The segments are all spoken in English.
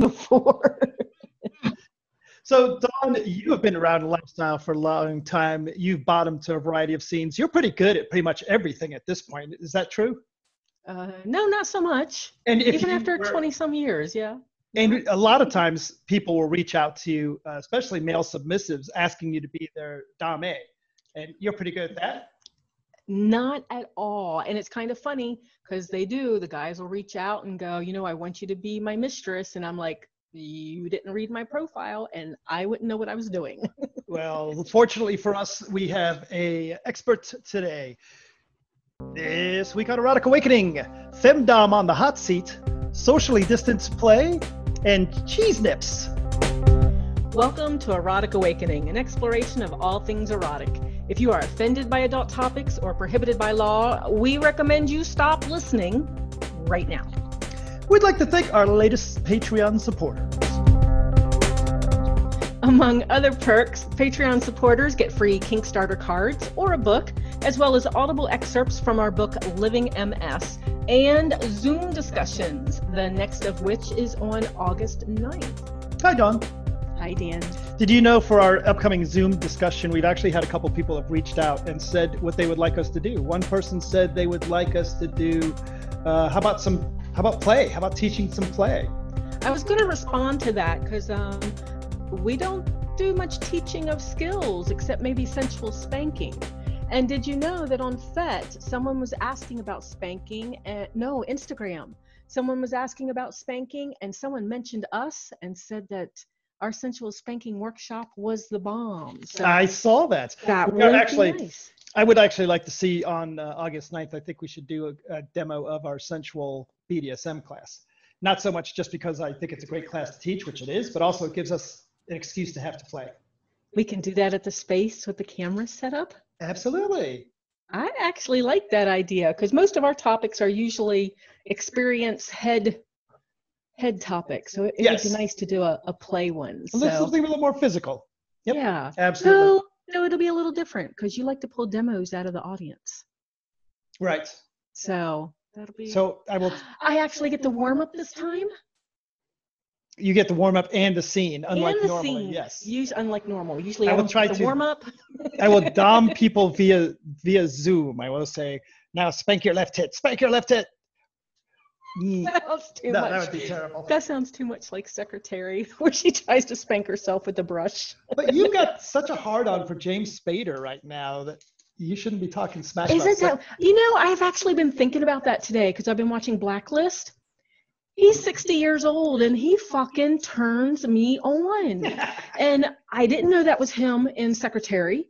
before. so, Dawn, you have been around lifestyle for a long time. You've bottomed to a variety of scenes. You're pretty good at pretty much everything at this point. Is that true? Uh, no, not so much. And Even after were- 20 some years, yeah. And a lot of times people will reach out to you, uh, especially male submissives, asking you to be their dame. And you're pretty good at that. Not at all. And it's kind of funny because they do. The guys will reach out and go, you know, I want you to be my mistress. And I'm like, you didn't read my profile and I wouldn't know what I was doing. Well, fortunately for us, we have a expert today. This week on Erotic Awakening, Femdom on the hot seat, socially distanced play, and cheese nips. Welcome to Erotic Awakening, an exploration of all things erotic. If you are offended by adult topics or prohibited by law, we recommend you stop listening right now. We'd like to thank our latest Patreon supporters. Among other perks, Patreon supporters get free Kickstarter cards or a book, as well as audible excerpts from our book Living MS and Zoom discussions, the next of which is on August 9th. Hi, Dawn. Dan. Did you know for our upcoming Zoom discussion, we've actually had a couple people have reached out and said what they would like us to do. One person said they would like us to do, uh, how about some, how about play? How about teaching some play? I was going to respond to that because um, we don't do much teaching of skills except maybe sensual spanking. And did you know that on FET, someone was asking about spanking? And, no, Instagram. Someone was asking about spanking, and someone mentioned us and said that our sensual spanking workshop was the bomb. So I saw that. that would be actually- nice. I would actually like to see on uh, August 9th, I think we should do a, a demo of our sensual BDSM class. Not so much just because I think it's a great class to teach, which it is, but also it gives us an excuse to have to play. We can do that at the space with the camera set up. Absolutely. I actually like that idea because most of our topics are usually experience head head topic. So it, it would be nice to do a, a play one. So Something a little more physical. Yep. yeah. Absolutely. No, no, it'll be a little different because you like to pull demos out of the audience. Right. So that'll be So I will. I actually get the warm up this time. You get the warm up and the scene, unlike the normally. scene. Yes. Use unlike normal. Usually I I, will try the to- warm up. I will dom people via via Zoom. I will say now, spank your left hit. Spank your left hit. That sounds too No, much. that would be terrible. That sounds too much like secretary, where she tries to spank herself with a brush. But you've got such a hard on for James Spader right now that you shouldn't be talking smash. Is about it so? You know, I've actually been thinking about that today because I've been watching Blacklist. He's 60 years old and he fucking turns me on. And I didn't know that was him in Secretary.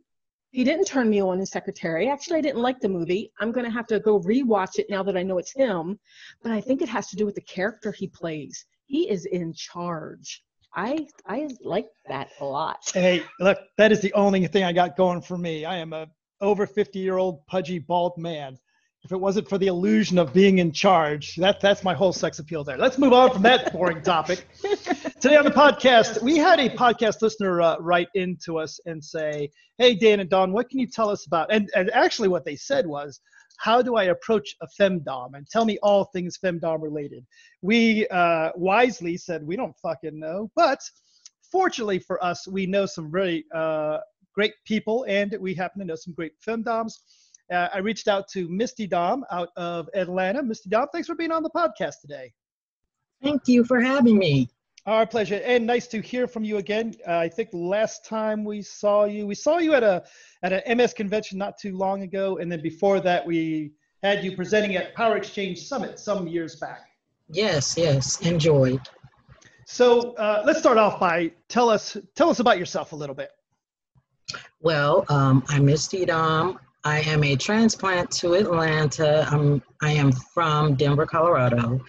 He didn't turn me on in Secretary. Actually, I didn't like the movie. I'm going to have to go rewatch it now that I know it's him. But I think it has to do with the character he plays. He is in charge. I I like that a lot. Hey, look, that is the only thing I got going for me. I am a over 50 year old pudgy bald man. If it wasn't for the illusion of being in charge, that that's my whole sex appeal there. Let's move on from that boring topic. Today on the podcast, we had a podcast listener uh, write into us and say, "Hey, Dan and Dawn, what can you tell us about?" And and actually, what they said was, "How do I approach a femdom?" And tell me all things femdom related. We uh, wisely said we don't fucking know, but fortunately for us, we know some really uh, great people, and we happen to know some great femdoms. Uh, I reached out to Misty Dom out of Atlanta. Misty Dom, thanks for being on the podcast today. Thank you for having me. Our pleasure, and nice to hear from you again. Uh, I think last time we saw you, we saw you at a at an MS convention not too long ago, and then before that, we had you presenting at Power Exchange Summit some years back. Yes, yes, enjoyed. So uh, let's start off by tell us tell us about yourself a little bit. Well, um, I'm Misty Dom. I am a transplant to Atlanta. I'm, I am from Denver, Colorado.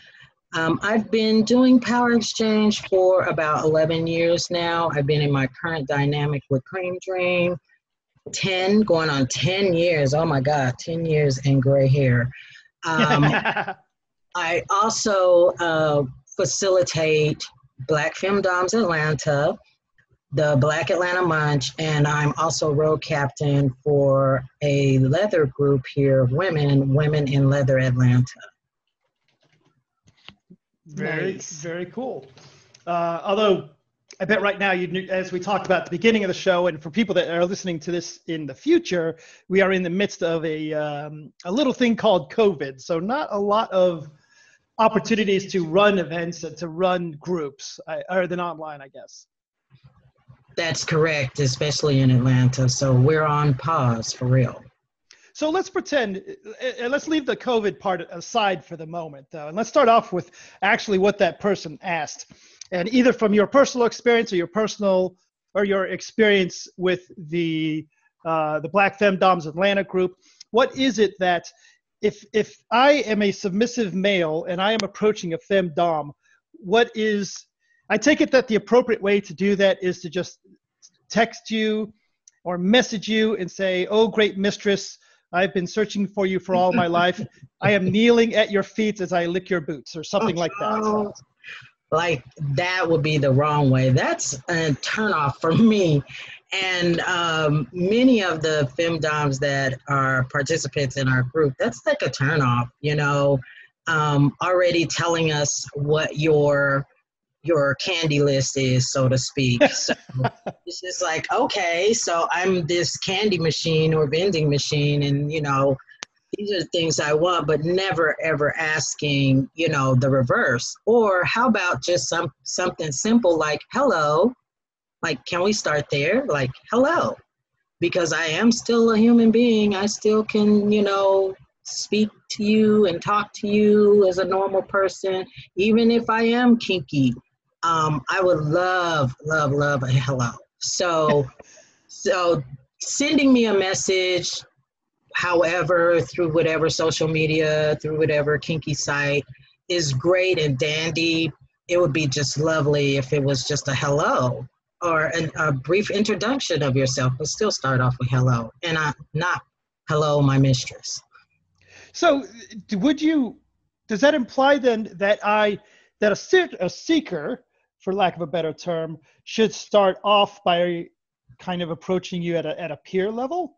Um, I've been doing Power Exchange for about 11 years now. I've been in my current dynamic with Cream Dream. 10, going on 10 years. Oh my God, 10 years and gray hair. Um, I also uh, facilitate Black Femdoms Atlanta, the Black Atlanta Munch, and I'm also road captain for a leather group here women, Women in Leather Atlanta. very Nice. very cool. Uh, although I bet right now, you'd, as we talked about at the beginning of the show, and for people that are listening to this in the future, we are in the midst of a um, a little thing called COVID. So not a lot of opportunities to run events and to run groups, other than online, I guess. That's correct, especially in Atlanta. So we're on pause for real. So let's pretend, uh, uh, let's leave the COVID part aside for the moment, though, and let's start off with actually what that person asked. And either from your personal experience or your personal or your experience with the uh, the Black Femdoms Atlanta group, what is it that if if I am a submissive male and I am approaching a femdom, what is I take it that the appropriate way to do that is to just text you or message you and say, "Oh, great mistress, I've been searching for you for all my life. I am kneeling at your feet as I lick your boots, or something like that. Oh, like that would be the wrong way. That's a turnoff for me. And um, many of the femdoms that are participants in our group, that's like a turnoff, you know, um, already telling us what your your candy list is, so to speak. So it's just like, okay, so I'm this candy machine or vending machine, and you know, these are the things I want, but never ever asking, you know, the reverse. Or how about just some something simple like hello? Like, can we start there? Like, hello. Because I am still a human being. I still can, you know, speak to you and talk to you as a normal person, even if I am kinky um, I would love, love, love a hello. So, so sending me a message, however, through whatever social media, through whatever kinky site, is great and dandy. It would be just lovely if it was just a hello or an, a brief introduction of yourself, but still start off with hello and I, not hello, my mistress. So, would you? Does that imply then that I that a, a seeker for lack of a better term, should start off by kind of approaching you at a, at a peer level?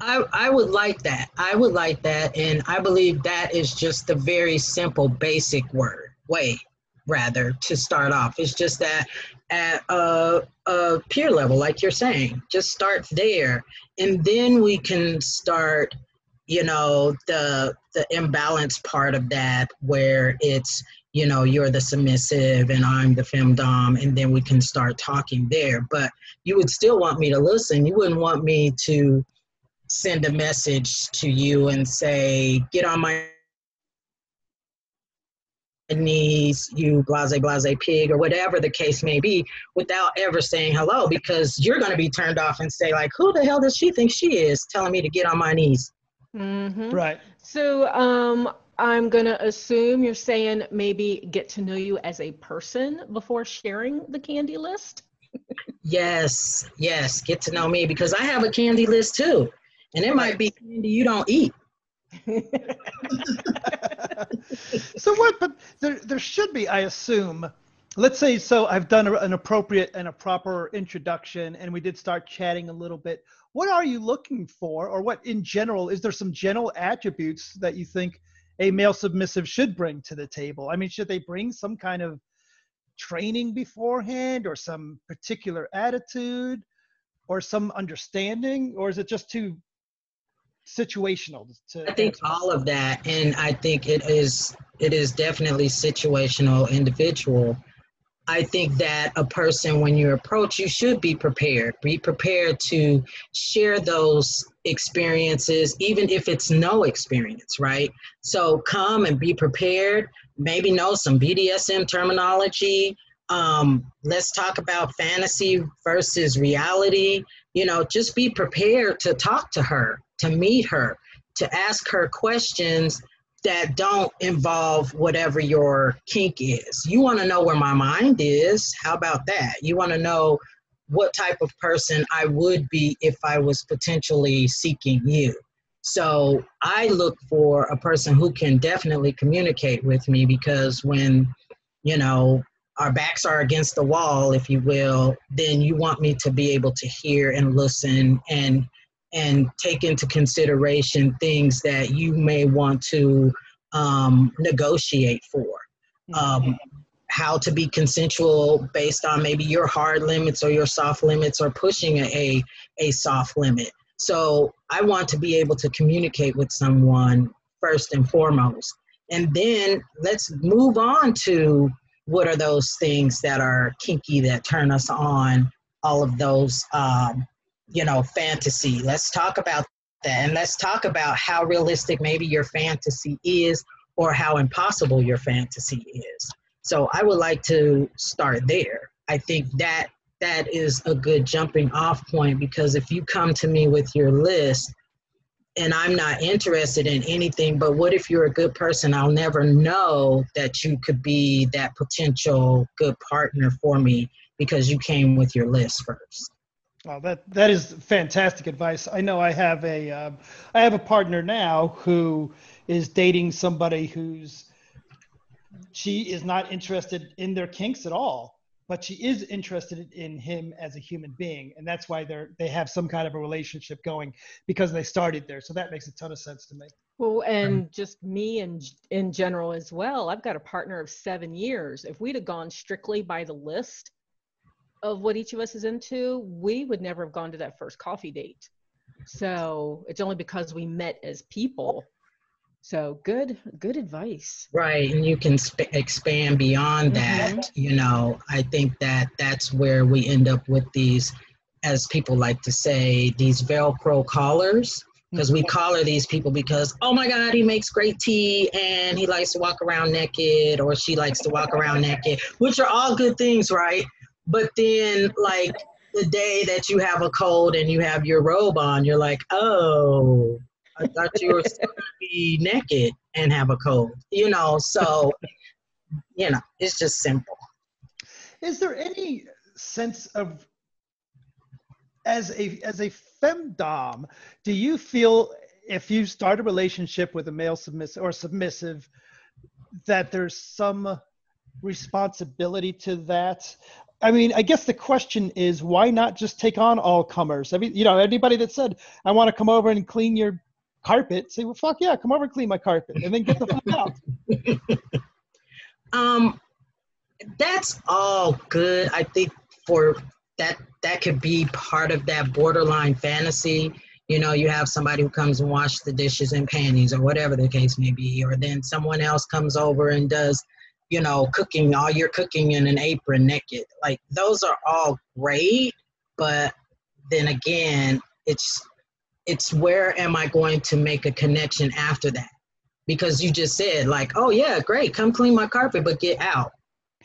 I, I would like that. I would like that. And I believe that is just the very simple, basic word, way, rather, to start off. It's just that at a, a peer level, like you're saying, just start there. And then we can start, you know, the the imbalance part of that where it's you know, you're the submissive and I'm the femdom, and then we can start talking there. But you would still want me to listen. You wouldn't want me to send a message to you and say, get on my knees, you blase blase pig, or whatever the case may be, without ever saying hello, because you're going to be turned off and say, like, who the hell does she think she is telling me to get on my knees? Mm-hmm. Right. So, um, I'm going to assume you're saying maybe get to know you as a person before sharing the candy list. yes, yes, get to know me because I have a candy list too. And it might be candy you don't eat. so what but there there should be I assume let's say so I've done an appropriate and a proper introduction and we did start chatting a little bit. What are you looking for or what in general is there some general attributes that you think a male submissive should bring to the table? I mean, should they bring some kind of training beforehand or some particular attitude or some understanding or is it just too situational to i think all of that and i think it is it is definitely situational individual I think that a person, when you approach, you should be prepared. Be prepared to share those experiences, even if it's no experience, right? So come and be prepared. Maybe know some BDSM terminology. Um, let's talk about fantasy versus reality. You know, just be prepared to talk to her, to meet her, to ask her questions that don't involve whatever your kink is. You want to know where my mind is. How about that? You want to know what type of person I would be if I was potentially seeking you. So I look for a person who can definitely communicate with me because when, you know, our backs are against the wall, if you will, then you want me to be able to hear and listen and and take into consideration things that you may want to um, negotiate for. Um, how to be consensual based on maybe your hard limits or your soft limits or pushing a, a soft limit. So I want to be able to communicate with someone first and foremost. And then let's move on to what are those things that are kinky that turn us on, all of those, um, you know, fantasy. Let's talk about that. And let's talk about how realistic maybe your fantasy is or how impossible your fantasy is. So I would like to start there. I think that that is a good jumping off point because if you come to me with your list and I'm not interested in anything, but what if you're a good person? I'll never know that you could be that potential good partner for me because you came with your list first. Well, that that is fantastic advice. I know I have a uh, I have a partner now who is dating somebody who's she is not interested in their kinks at all, but she is interested in him as a human being, and that's why they're they have some kind of a relationship going because they started there. So that makes a ton of sense to me. Well, and just me and in general as well. I've got a partner of seven years. If we'd have gone strictly by the list, of what each of us is into, we would never have gone to that first coffee date. So it's only because we met as people. So good, good advice. Right, and you can sp- expand beyond that. Mm-hmm. You know, I think that that's where we end up with these, as people like to say, these Velcro collars. Because we mm-hmm. collar these people because, oh my God, he makes great tea and he likes to walk around naked or she likes to walk around naked, which are all good things, right? But then, like the day that you have a cold and you have your robe on, you're like, oh, I thought you were still gonna be naked and have a cold. You know, so you know, it's just simple. Is there any sense of as a as a femdom, do you feel if you start a relationship with a male submissive or submissive that there's some responsibility to that I mean, I guess the question is why not just take on all comers? I mean, you know, anybody that said, I want to come over and clean your carpet, say, well, fuck yeah, come over and clean my carpet and then get the fuck out. um, that's all good. I think for that, that could be part of that borderline fantasy. You know, you have somebody who comes and wash the dishes and panties or whatever the case may be, or then someone else comes over and does you know, cooking, all your cooking in an apron naked. Like those are all great, but then again, it's it's where am I going to make a connection after that? Because you just said like, oh yeah, great, come clean my carpet, but get out.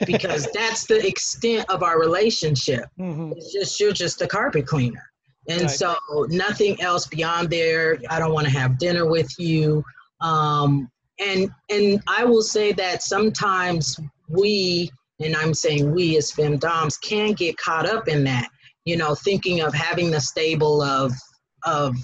Because that's the extent of our relationship. Mm-hmm. It's just you're just a carpet cleaner. And right. so nothing else beyond there. I don't want to have dinner with you. Um, and and I will say that sometimes we, and I'm saying we as femdoms, can get caught up in that. You know, thinking of having the stable of of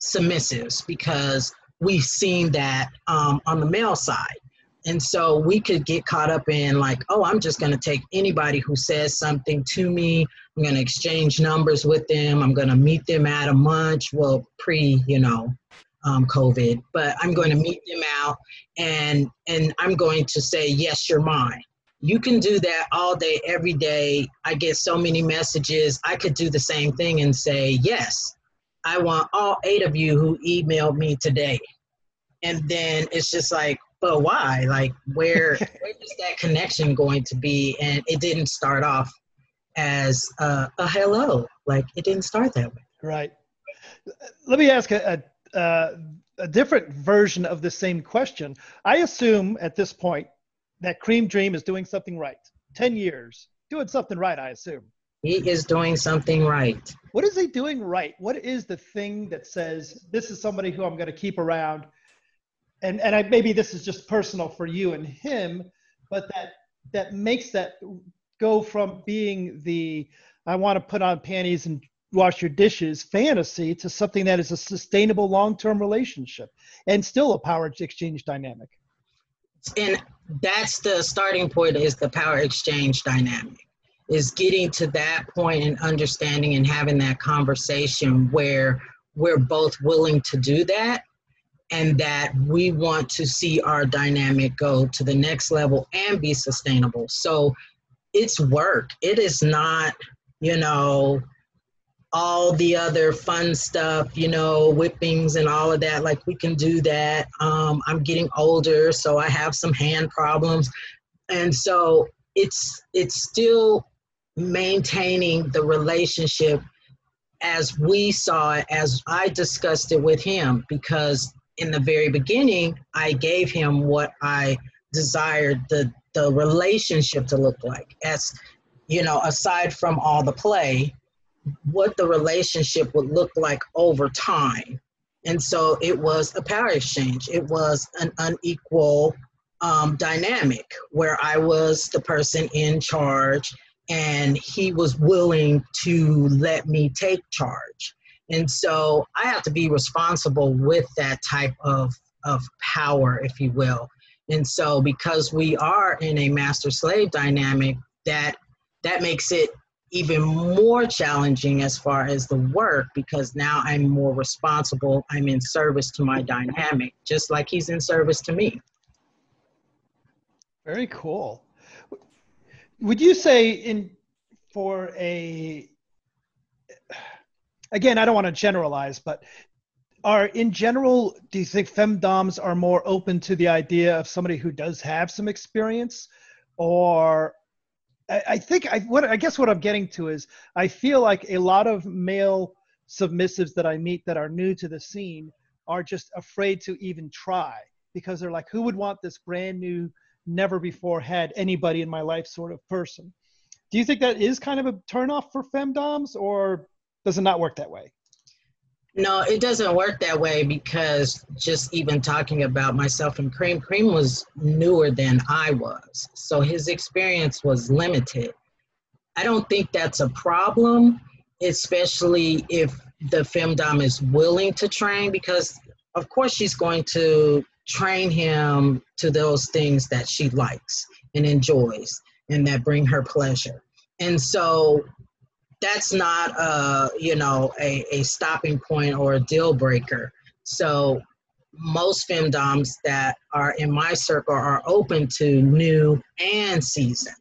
submissives because we've seen that um, on the male side. And so we could get caught up in like, oh, I'm just going to take anybody who says something to me. I'm going to exchange numbers with them. I'm going to meet them at a munch. Well, pre, you know, um, COVID, but I'm going to meet them out and and I'm going to say, yes, you're mine. You can do that all day, every day. I get so many messages. I could do the same thing and say, yes, I want all eight of you who emailed me today. And then it's just like, but why? Like, where where is that connection going to be? And it didn't start off as a, a hello. Like, it didn't start that way. Right. Let me ask a, a uh, a different version of the same question. I assume at this point that Cream Dream is doing something right. 10 years, doing something right, I assume. He is doing something right. What is he doing right? What is the thing that says this is somebody who I'm going to keep around? And and I, maybe this is just personal for you and him, but that that makes that go from being the I want to put on panties and wash your dishes fantasy to something that is a sustainable long-term relationship and still a power exchange dynamic and that's the starting point is the power exchange dynamic is getting to that point and understanding and having that conversation where we're both willing to do that and that we want to see our dynamic go to the next level and be sustainable. So it's work. It is not, you know, all the other fun stuff, you know, whippings and all of that. Like we can do that. Um, I'm getting older, so I have some hand problems, and so it's it's still maintaining the relationship as we saw it, as I discussed it with him, because in the very beginning, I gave him what I desired the the relationship to look like. As you know, aside from all the play, what the relationship would look like over time. And so it was a power exchange. It was an unequal um, dynamic where I was the person in charge and he was willing to let me take charge. And so I have to be responsible with that type of, of power, if you will. And so because we are in a master slave dynamic, that that makes it even more challenging as far as the work because now I'm more responsible. I'm in service to my dynamic, just like he's in service to me. Very cool. Would you say in for a again, I don't want to generalize, but are in general, do you think femdoms are more open to the idea of somebody who does have some experience, or I, I think I what I guess what I'm getting to is I feel like a lot of male submissives that I meet that are new to the scene are just afraid to even try because they're like, who would want this brand new, never before had anybody in my life sort of person? Do you think that is kind of a turnoff for femdoms, or does it not work that way? No, it doesn't work that way because just even talking about myself and Cream, Cream was newer than I was. So his experience was limited. I don't think that's a problem, especially if the femdom is willing to train because of course she's going to train him to those things that she likes and enjoys and that bring her pleasure. And so that's not a you know a, a stopping point or a deal breaker. So most femdoms that are in my circle are open to new and season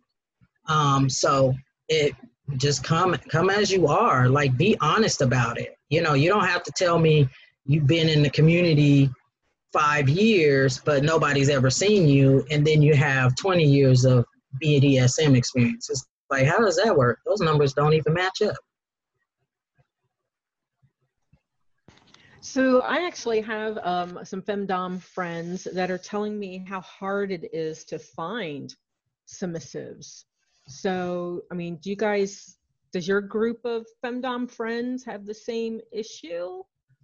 um, so it just come come as you are. Like be honest about it. You know you don't have to tell me you've been in the community five years but nobody's ever seen you and then you have 20 years of BDSM experiences like, how does that work? Those numbers don't even match up. So I actually have um, some femdom friends that are telling me how hard it is to find submissives. So, I mean, do you guys, does your group of femdom friends have the same issue?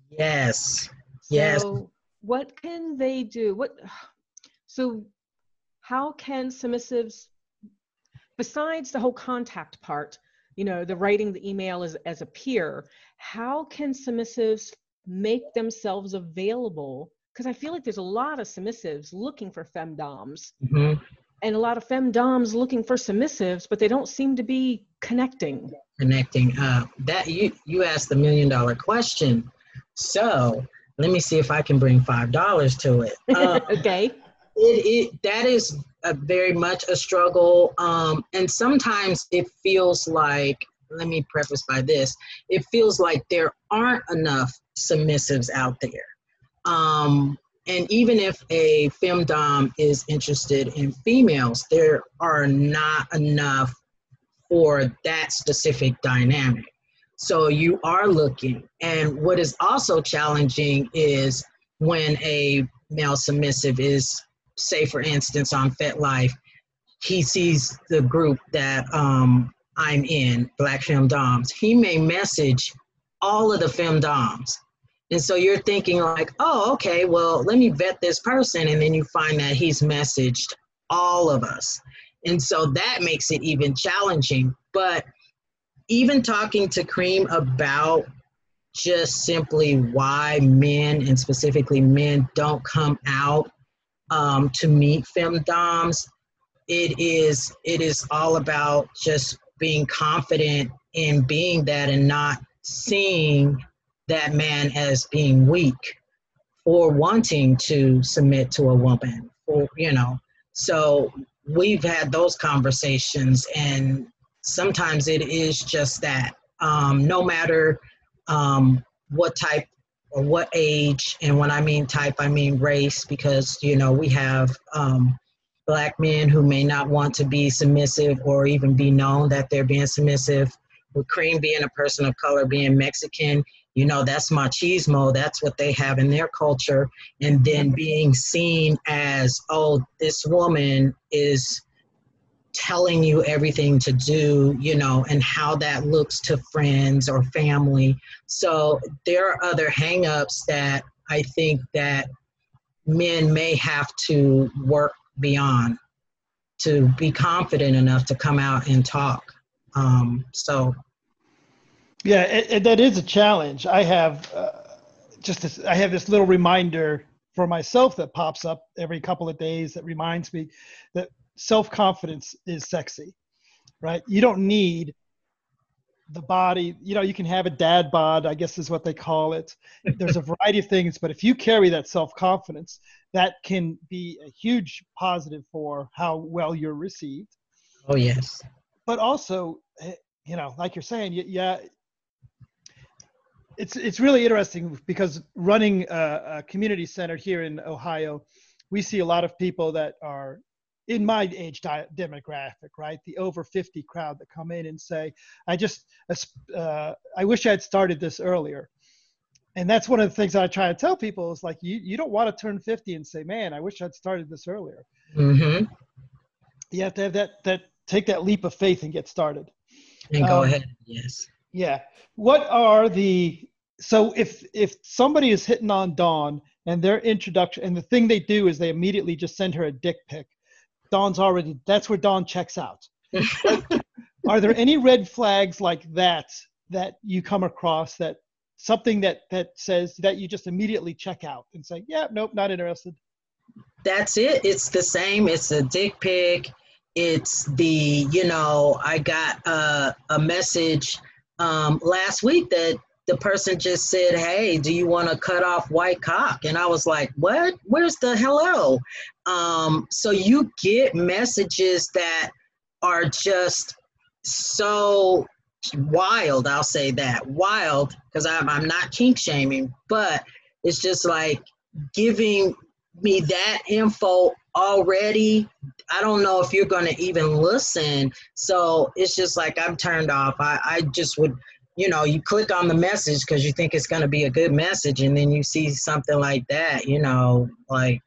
Yes. Yes. So what can they do? What? So, how can submissives besides the whole contact part, you know, the writing the email as, as a peer, how can submissives make themselves available? Because I feel like there's a lot of submissives looking for femdoms. Mm-hmm. And a lot of femdoms looking for submissives, but they don't seem to be connecting. Connecting. Uh, that you you asked the million dollar question. So let me see if I can bring five dollars to it. Um, okay. It, it that is a very much a struggle. Um, and sometimes it feels like, let me preface by this, it feels like there aren't enough submissives out there. Um, and even if a femdom is interested in females, there are not enough for that specific dynamic. So you are looking. And what is also challenging is when a male submissive is say for instance on FetLife, he sees the group that um, I'm in, Black Femdoms, he may message all of the Femdoms. And so you're thinking like, oh, okay, well, let me vet this person. And then you find that he's messaged all of us. And so that makes it even challenging. But even talking to Cream about just simply why men and specifically men don't come out um, to meet femdoms. It is it is all about just being confident in being that and not seeing that man as being weak or wanting to submit to a woman or you know so we've had those conversations and sometimes it is just that um, no matter um, what type or what age and when i mean type i mean race because you know we have um, black men who may not want to be submissive or even be known that they're being submissive. With cream being a person of color being mexican you know that's machismo that's what they have in their culture. And then being seen as oh this woman is telling you everything to do you know and how that looks to friends or family. So there are other hangups that i think that men may have to work beyond to be confident enough to come out and talk. Um, so. Yeah, it, it, that is a challenge. I have uh, just this, I have this little reminder for myself that pops up every couple of days that reminds me that self confidence is sexy, right? You don't need the body. You know, you can have a dad bod, I guess is what they call it. There's a variety of things, but if you carry that self confidence, that can be a huge positive for how well you're received. Oh yes. But also, eh, you know, like you're saying, yeah, it's it's really interesting because running a, a, community center here in Ohio, we see a lot of people that are in my age di- demographic, right? The over 50 crowd that come in and say, "I just uh, I wish I had started this earlier." And that's one of the things I try to tell people is like you you don't want to turn 50 and say, "Man, I wish I'd started this earlier." Mm-hmm. You have to have that that take that leap of faith and get started. And go um, ahead. Yes. Yeah. What are the so if if somebody is hitting on Dawn and their introduction and the thing they do is they immediately just send her a dick pic, Dawn's already that's where Dawn checks out. are there any red flags like that that you come across that something that that says that you just immediately check out and say, yeah, nope, not interested? That's it. It's the same. It's a dick pic. It's the you know I got a, a message um, last week that the person just said, Hey, do you want to cut off white cock? And I was like, What? Where's the hello? Um, so you get messages that are just so wild. I'll say that wild because I'm, I'm not kink shaming, but it's just like giving me that info already i don't know if you're going to even listen so it's just like i'm turned off i, I just would you know you click on the message because you think it's going to be a good message and then you see something like that you know like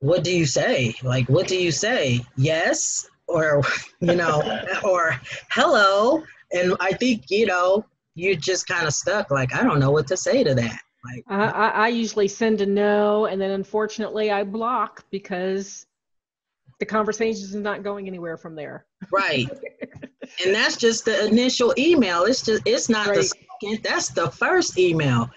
what do you say like what do you say yes or you know or hello and i think you know you're just kind of stuck like i don't know what to say to that like I, I usually send a no, and then unfortunately I block because the conversation is not going anywhere from there. Right. and that's just the initial email. It's just it's not right. the second. That's the first email.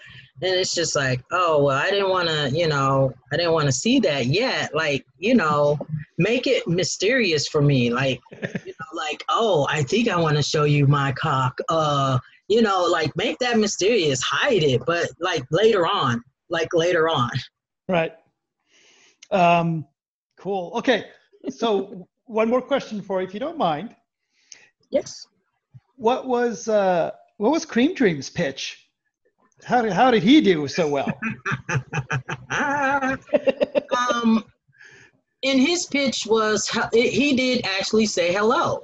And it's just like, oh well, I didn't want to, you know, I didn't want to see that yet. Like, you know, make it mysterious for me. Like, you know, like, oh, I think I want to show you my cock. Uh, you know, like make that mysterious, hide it, but like later on, like later on. Right. Um, cool. Okay. So one more question for you, if you don't mind. Yes. What was uh, what was Cream Dream's pitch? How did how did he do so well? um, and his pitch was he did actually say hello.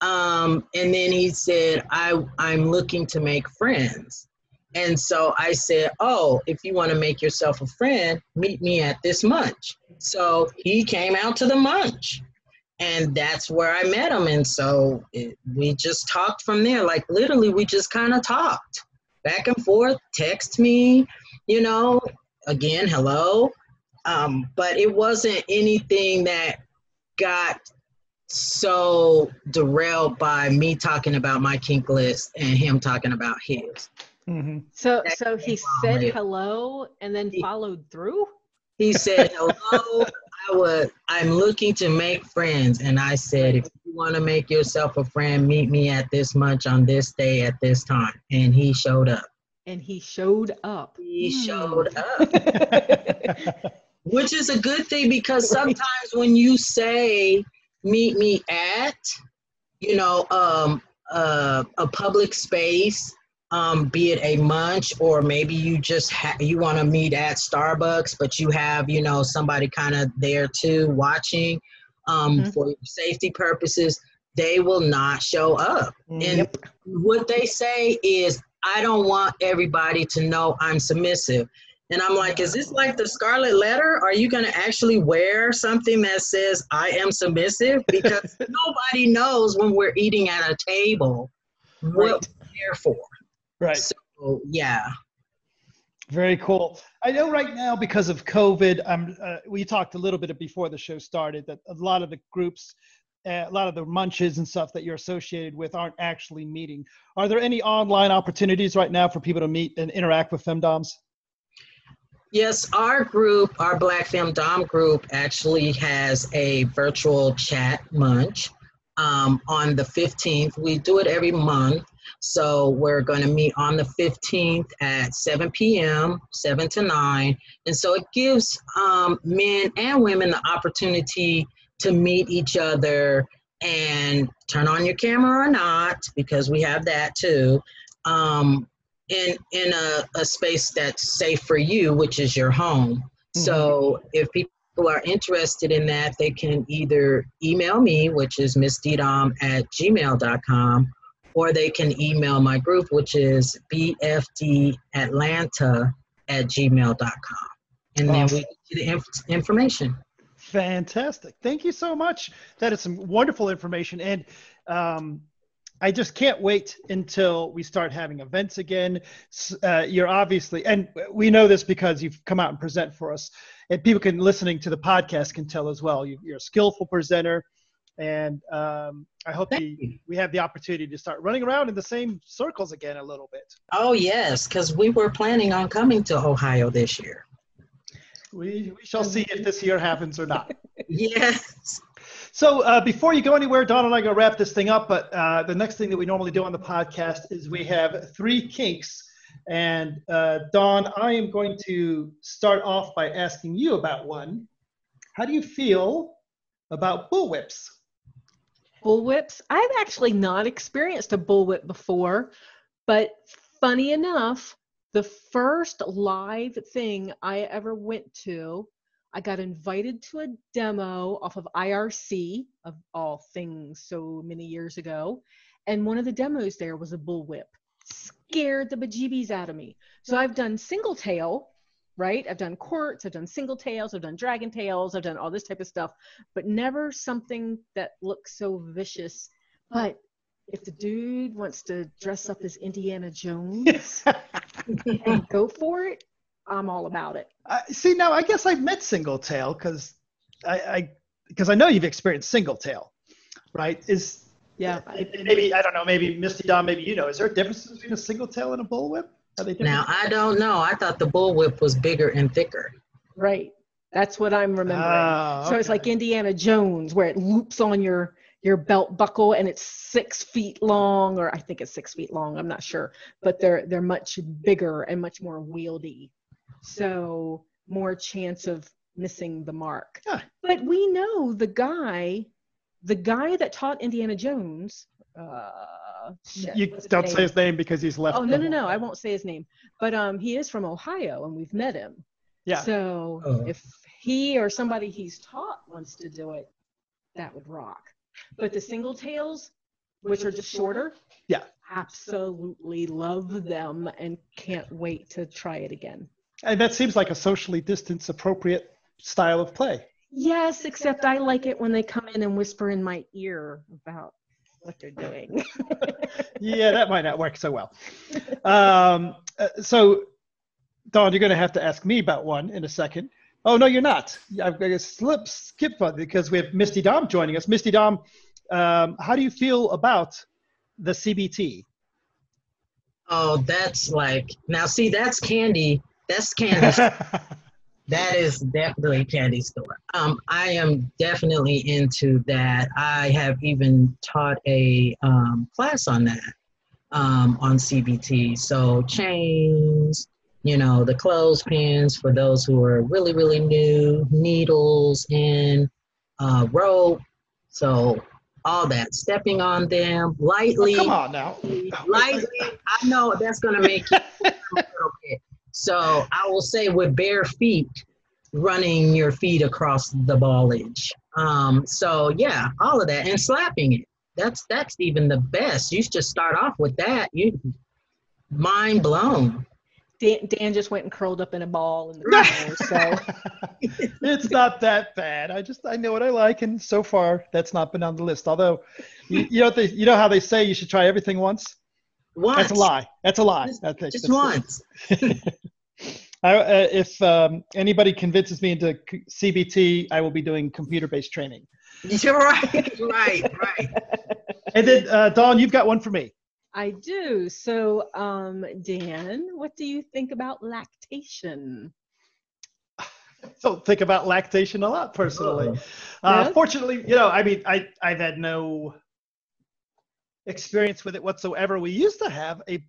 Um, and then he said, I, I'm looking to make friends. And so I said, Oh, if you want to make yourself a friend, meet me at this munch. So he came out to the munch. And that's where I met him. And so it, we just talked from there. Like literally, we just kind of talked back and forth, text me, you know, again, hello. Um, but it wasn't anything that got so derailed by me talking about my kink list and him talking about his. Mm-hmm. So, so he said hello and then he, followed through. He said hello. I was, I'm looking to make friends, and I said, if you want to make yourself a friend, meet me at this munch on this day at this time. And he showed up. And he showed up. He Hmm. showed up, which is a good thing because sometimes when you say meet me at, you know, um, uh, a public space, um, be it a munch or maybe you just ha- you want to meet at Starbucks, but you have you know somebody kind of there too watching um, Mhm. for safety purposes. They will not show up. And what they say is, I don't want everybody to know I'm submissive. And I'm like, is this like the scarlet letter? Are you going to actually wear something that says I am submissive? Because nobody knows when we're eating at a table what Right. we're there for. Right. So, yeah. Very cool. I know right now because of COVID, um, uh, we talked a little bit before the show started that a lot of the groups, uh, a lot of the munches and stuff that you're associated with aren't actually meeting. Are there any online opportunities right now for people to meet and interact with femdoms? Yes, our group, our Black Femdom group, actually has a virtual chat munch um, on the 15th. We do it every month. So we're going to meet on the 15th at 7 p.m., 7 to 9. And so it gives um, men and women the opportunity to meet each other and turn on your camera or not, because we have that too. Um, in in a, a space that's safe for you, which is your home. So if people are interested in that, they can either email me, which is missddom at gmail.com, or they can email my group, which is bfdatlanta at gmail.com. And then Awesome. we get the inf- information. Fantastic. Thank you so much. That is some wonderful information. And um, I just can't wait until we start having events again. Uh, you're obviously, and we know this because you've come out and present for us. And people can, listening to the podcast, can tell as well. You, you're a skillful presenter. And um, I hope the, we have the opportunity to start running around in the same circles again a little bit. Oh, yes, because we were planning on coming to Ohio this year. We, we shall see if this year happens or not. Yes. So uh, before you go anywhere, Dawn and I are going to wrap this thing up. But uh, the next thing that we normally do on the podcast is we have three kinks. And uh, Dawn, I am going to start off by asking you about one. How do you feel about bullwhips? Bullwhips. I've actually not experienced a bullwhip before, but funny enough, the first live thing I ever went to, I got invited to a demo off of IRC, of all things, so many years ago. And one of the demos there was a bullwhip. Scared the bejeebies out of me. So I've done single tail, right? I've done quirts, I've done single tails, I've done dragon tails, I've done all this type of stuff but never something that looks so vicious. But if the dude wants to dress up as Indiana Jones and go for it, I'm all about it. I, see, now I guess I've met Singletail because I, I because I know you've experienced Singletail, right? Is Yeah. maybe I don't know. Maybe Misty Dom, maybe you know. Is there a difference between a Singletail and a bullwhip? Are they different? Now, I don't know. I thought the bullwhip was bigger and thicker. Right. That's what I'm remembering. Ah, So it's like Indiana Jones, where it loops on your your belt buckle and it's six feet long, or I think it's six feet long. I'm not sure, but they're they're much bigger and much more wieldy. So more chance of missing the mark. Yeah. But we know the guy, the guy that taught Indiana Jones. Uh, shit, you don't name? say his name because he's left. Oh no no no! I won't say his name, but um, he is from Ohio, and we've met him. Yeah. So Oh. if he or somebody he's taught wants to do it, that would rock. But the single tails, which are just shorter, Yeah. absolutely love them and can't wait to try it again. And that seems like a socially distanced, appropriate style of play. Yes, except I like it when they come in and whisper in my ear about what they're doing. yeah, that might not work so well. Um, uh, so, Dawn, you're going to have to ask me about one in a second. Oh no, you're not. I've got to slip skip one because we have Misty Dom joining us. Misty Dom, um, how do you feel about the CBT? Oh, that's like now. See, that's candy. That's candy. that is definitely candy store. Um, I am definitely into that. I have even taught a um, class on that. um, on CBT. So chains, you know, the clothespins for those who are really, really new, needles and uh, rope. So all that, stepping on them lightly. Oh, come on now. Lightly. I know that's going to make you a little bit. So I will say with bare feet, running your feet across the ballage. Um, so yeah, all of that and slapping it. That's that's even the best. You just start off with that. You mind blown. Dan, Dan just went and curled up in a ball in the corner. so it's not that bad. I just I know what I like, and so far that's not been on the list. Although, you, you know they, you know how they say you should try everything once. Once. That's a lie. That's a lie. Just, that's, just that's once. I, uh, if um, anybody convinces me into c- CBT, I will be doing computer-based training. You're right, right, right. And then uh, Dawn, you've got one for me. I do. So, um, Dan, what do you think about lactation? don't think about lactation a lot personally. Oh. Uh, Yeah? Fortunately, you know, I mean, I I've had no experience with it whatsoever. We used to have a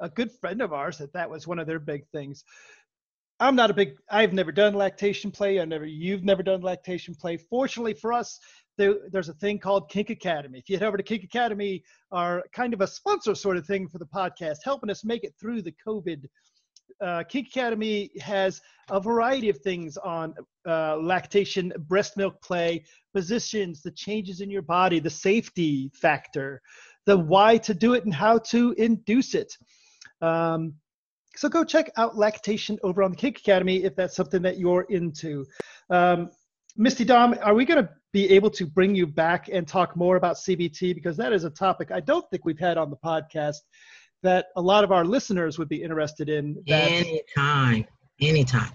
a good friend of ours that that was one of their big things. I'm not a big. I've never done lactation play. I never. You've never done lactation play. Fortunately for us, there, there's a thing called Kink Academy. If you head over to Kink Academy, are kind of a sponsor sort of thing for the podcast, helping us make it through the COVID uh, Kink Academy has a variety of things on uh, lactation, breast milk play, positions, the changes in your body, the safety factor, the why to do it and how to induce it. Um, so go check out lactation over on the Kink Academy if that's something that you're into. Um, Misty Dom, are we going to be able to bring you back and talk more about CBT because that is a topic I don't think we've had on the podcast that a lot of our listeners would be interested in. That Anytime, anytime.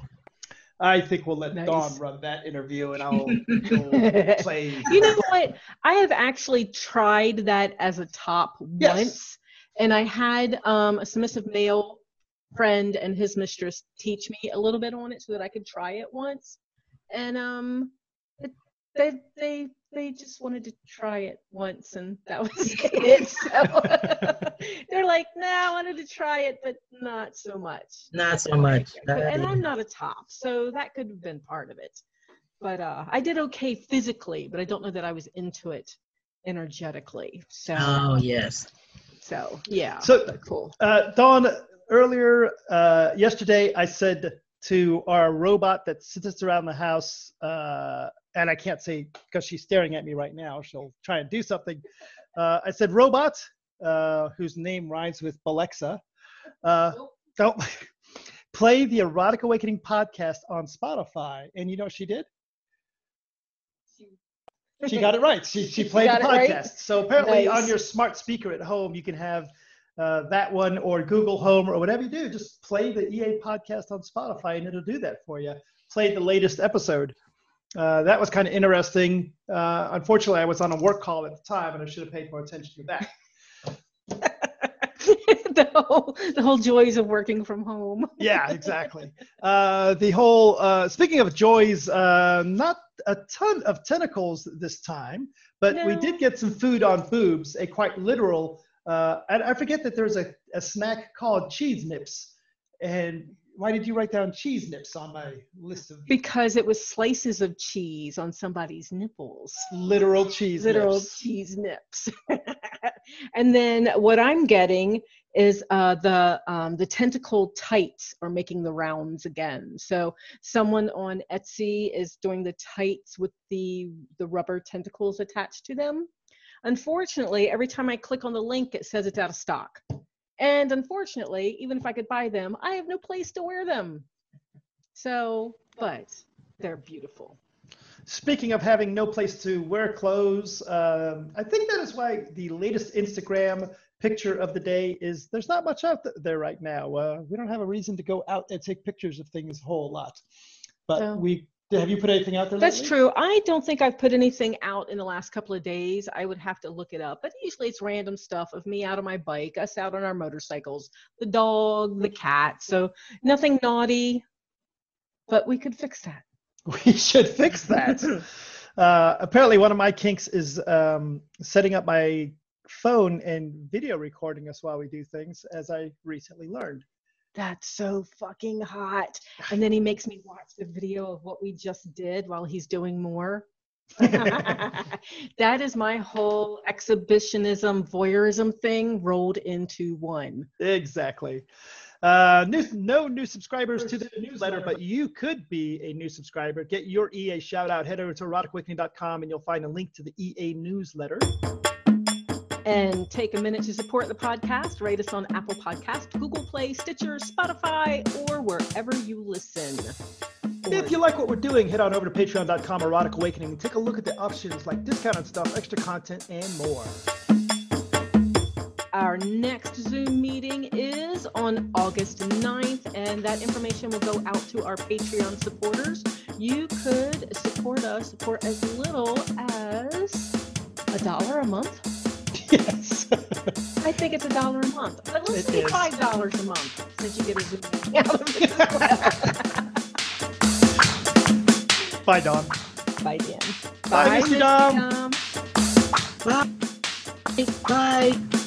I think we'll let Nice. Dawn run that interview and I'll play. You know what? I have actually tried that as a top Yes. once, and I had um, a submissive male friend and his mistress teach me a little bit on it so that I could try it once, and um, it, they they they just wanted to try it once, and that was it. So they're like, "Nah, I wanted to try it, but not so much." Not so much. and I'm not a top, so that could have been part of it. But uh, I did okay physically, but I don't know that I was into it energetically. So, Oh yes. so yeah. So- but cool. Uh, Dawn, earlier uh, yesterday, I said to our robot that sits around the house, uh, and I can't say because she's staring at me right now. She'll try and do something. Uh, I said, robot, uh, whose name rhymes with Alexa, uh, don't play the Erotic Awakening podcast on Spotify. And you know what she did? She got it right. She, she played got the it right? podcast. So apparently Nice. on your smart speaker at home, you can have uh, that one or Google Home or whatever you do. Just play the EA podcast on Spotify and it'll do that for you. Play the latest episode. Uh, that was kind of interesting. Uh, unfortunately, I was on a work call at the time and I should have paid more attention to that. the whole the whole joys of working from home. yeah, exactly. Uh, the whole, uh, speaking of joys, uh, not a ton of tentacles this time, but we did get some food on boobs, a quite literal, uh, and I forget that there's a, a snack called cheese nips. And why did you write down cheese nips on my list of Because it was slices of cheese on somebody's nipples. literal cheese literal nips? cheese nips. and then what I'm getting is uh, the um, the tentacle tights are making the rounds again. So someone on Etsy is doing the tights with the the rubber tentacles attached to them. Unfortunately, every time I click on the link, it says it's out of stock. And unfortunately, even if I could buy them, I have no place to wear them. So, but they're beautiful. Speaking of having no place to wear clothes, um, I think that is why the latest Instagram picture of the day is there's not much out there right now. Uh, we don't have a reason to go out and take pictures of things a whole lot. But No. we have you put anything out there? That's lately? true. I don't think I've put anything out in the last couple of days. I would have to look it up, but usually it's random stuff of me out on my bike, us out on our motorcycles, the dog, the cat. So nothing naughty, but we could fix that. We should fix that. uh, apparently, one of my kinks is um, setting up my phone and video recording us while we do things, as I recently learned. That's so fucking hot. And then he makes me watch the video of what we just did while he's doing more. that is my whole exhibitionism, voyeurism thing rolled into one. Exactly. Uh, new, no new subscribers to the newsletter, but you could be a new subscriber. Get your EA shout out. Head over to eroticawakening.com and you'll find a link to the EA newsletter. And take a minute to support the podcast. Rate us on Apple Podcast, Google Play, Stitcher, Spotify, or wherever you listen. If you like what we're doing, head on over to patreon.com, Erotic Awakening, and take a look at the options like discounted stuff, extra content, and more. Our next Zoom meeting is on August 9th, and that information will go out to our Patreon supporters. You could support us for as little as a dollar a month. Yes. I think it's a dollar a month. But let's It say is. five dollars a month since you get a Zoom out of it. Bye, Dawn. Bye, Dan. Bye, Misty Dom. Dom. Bye. Bye.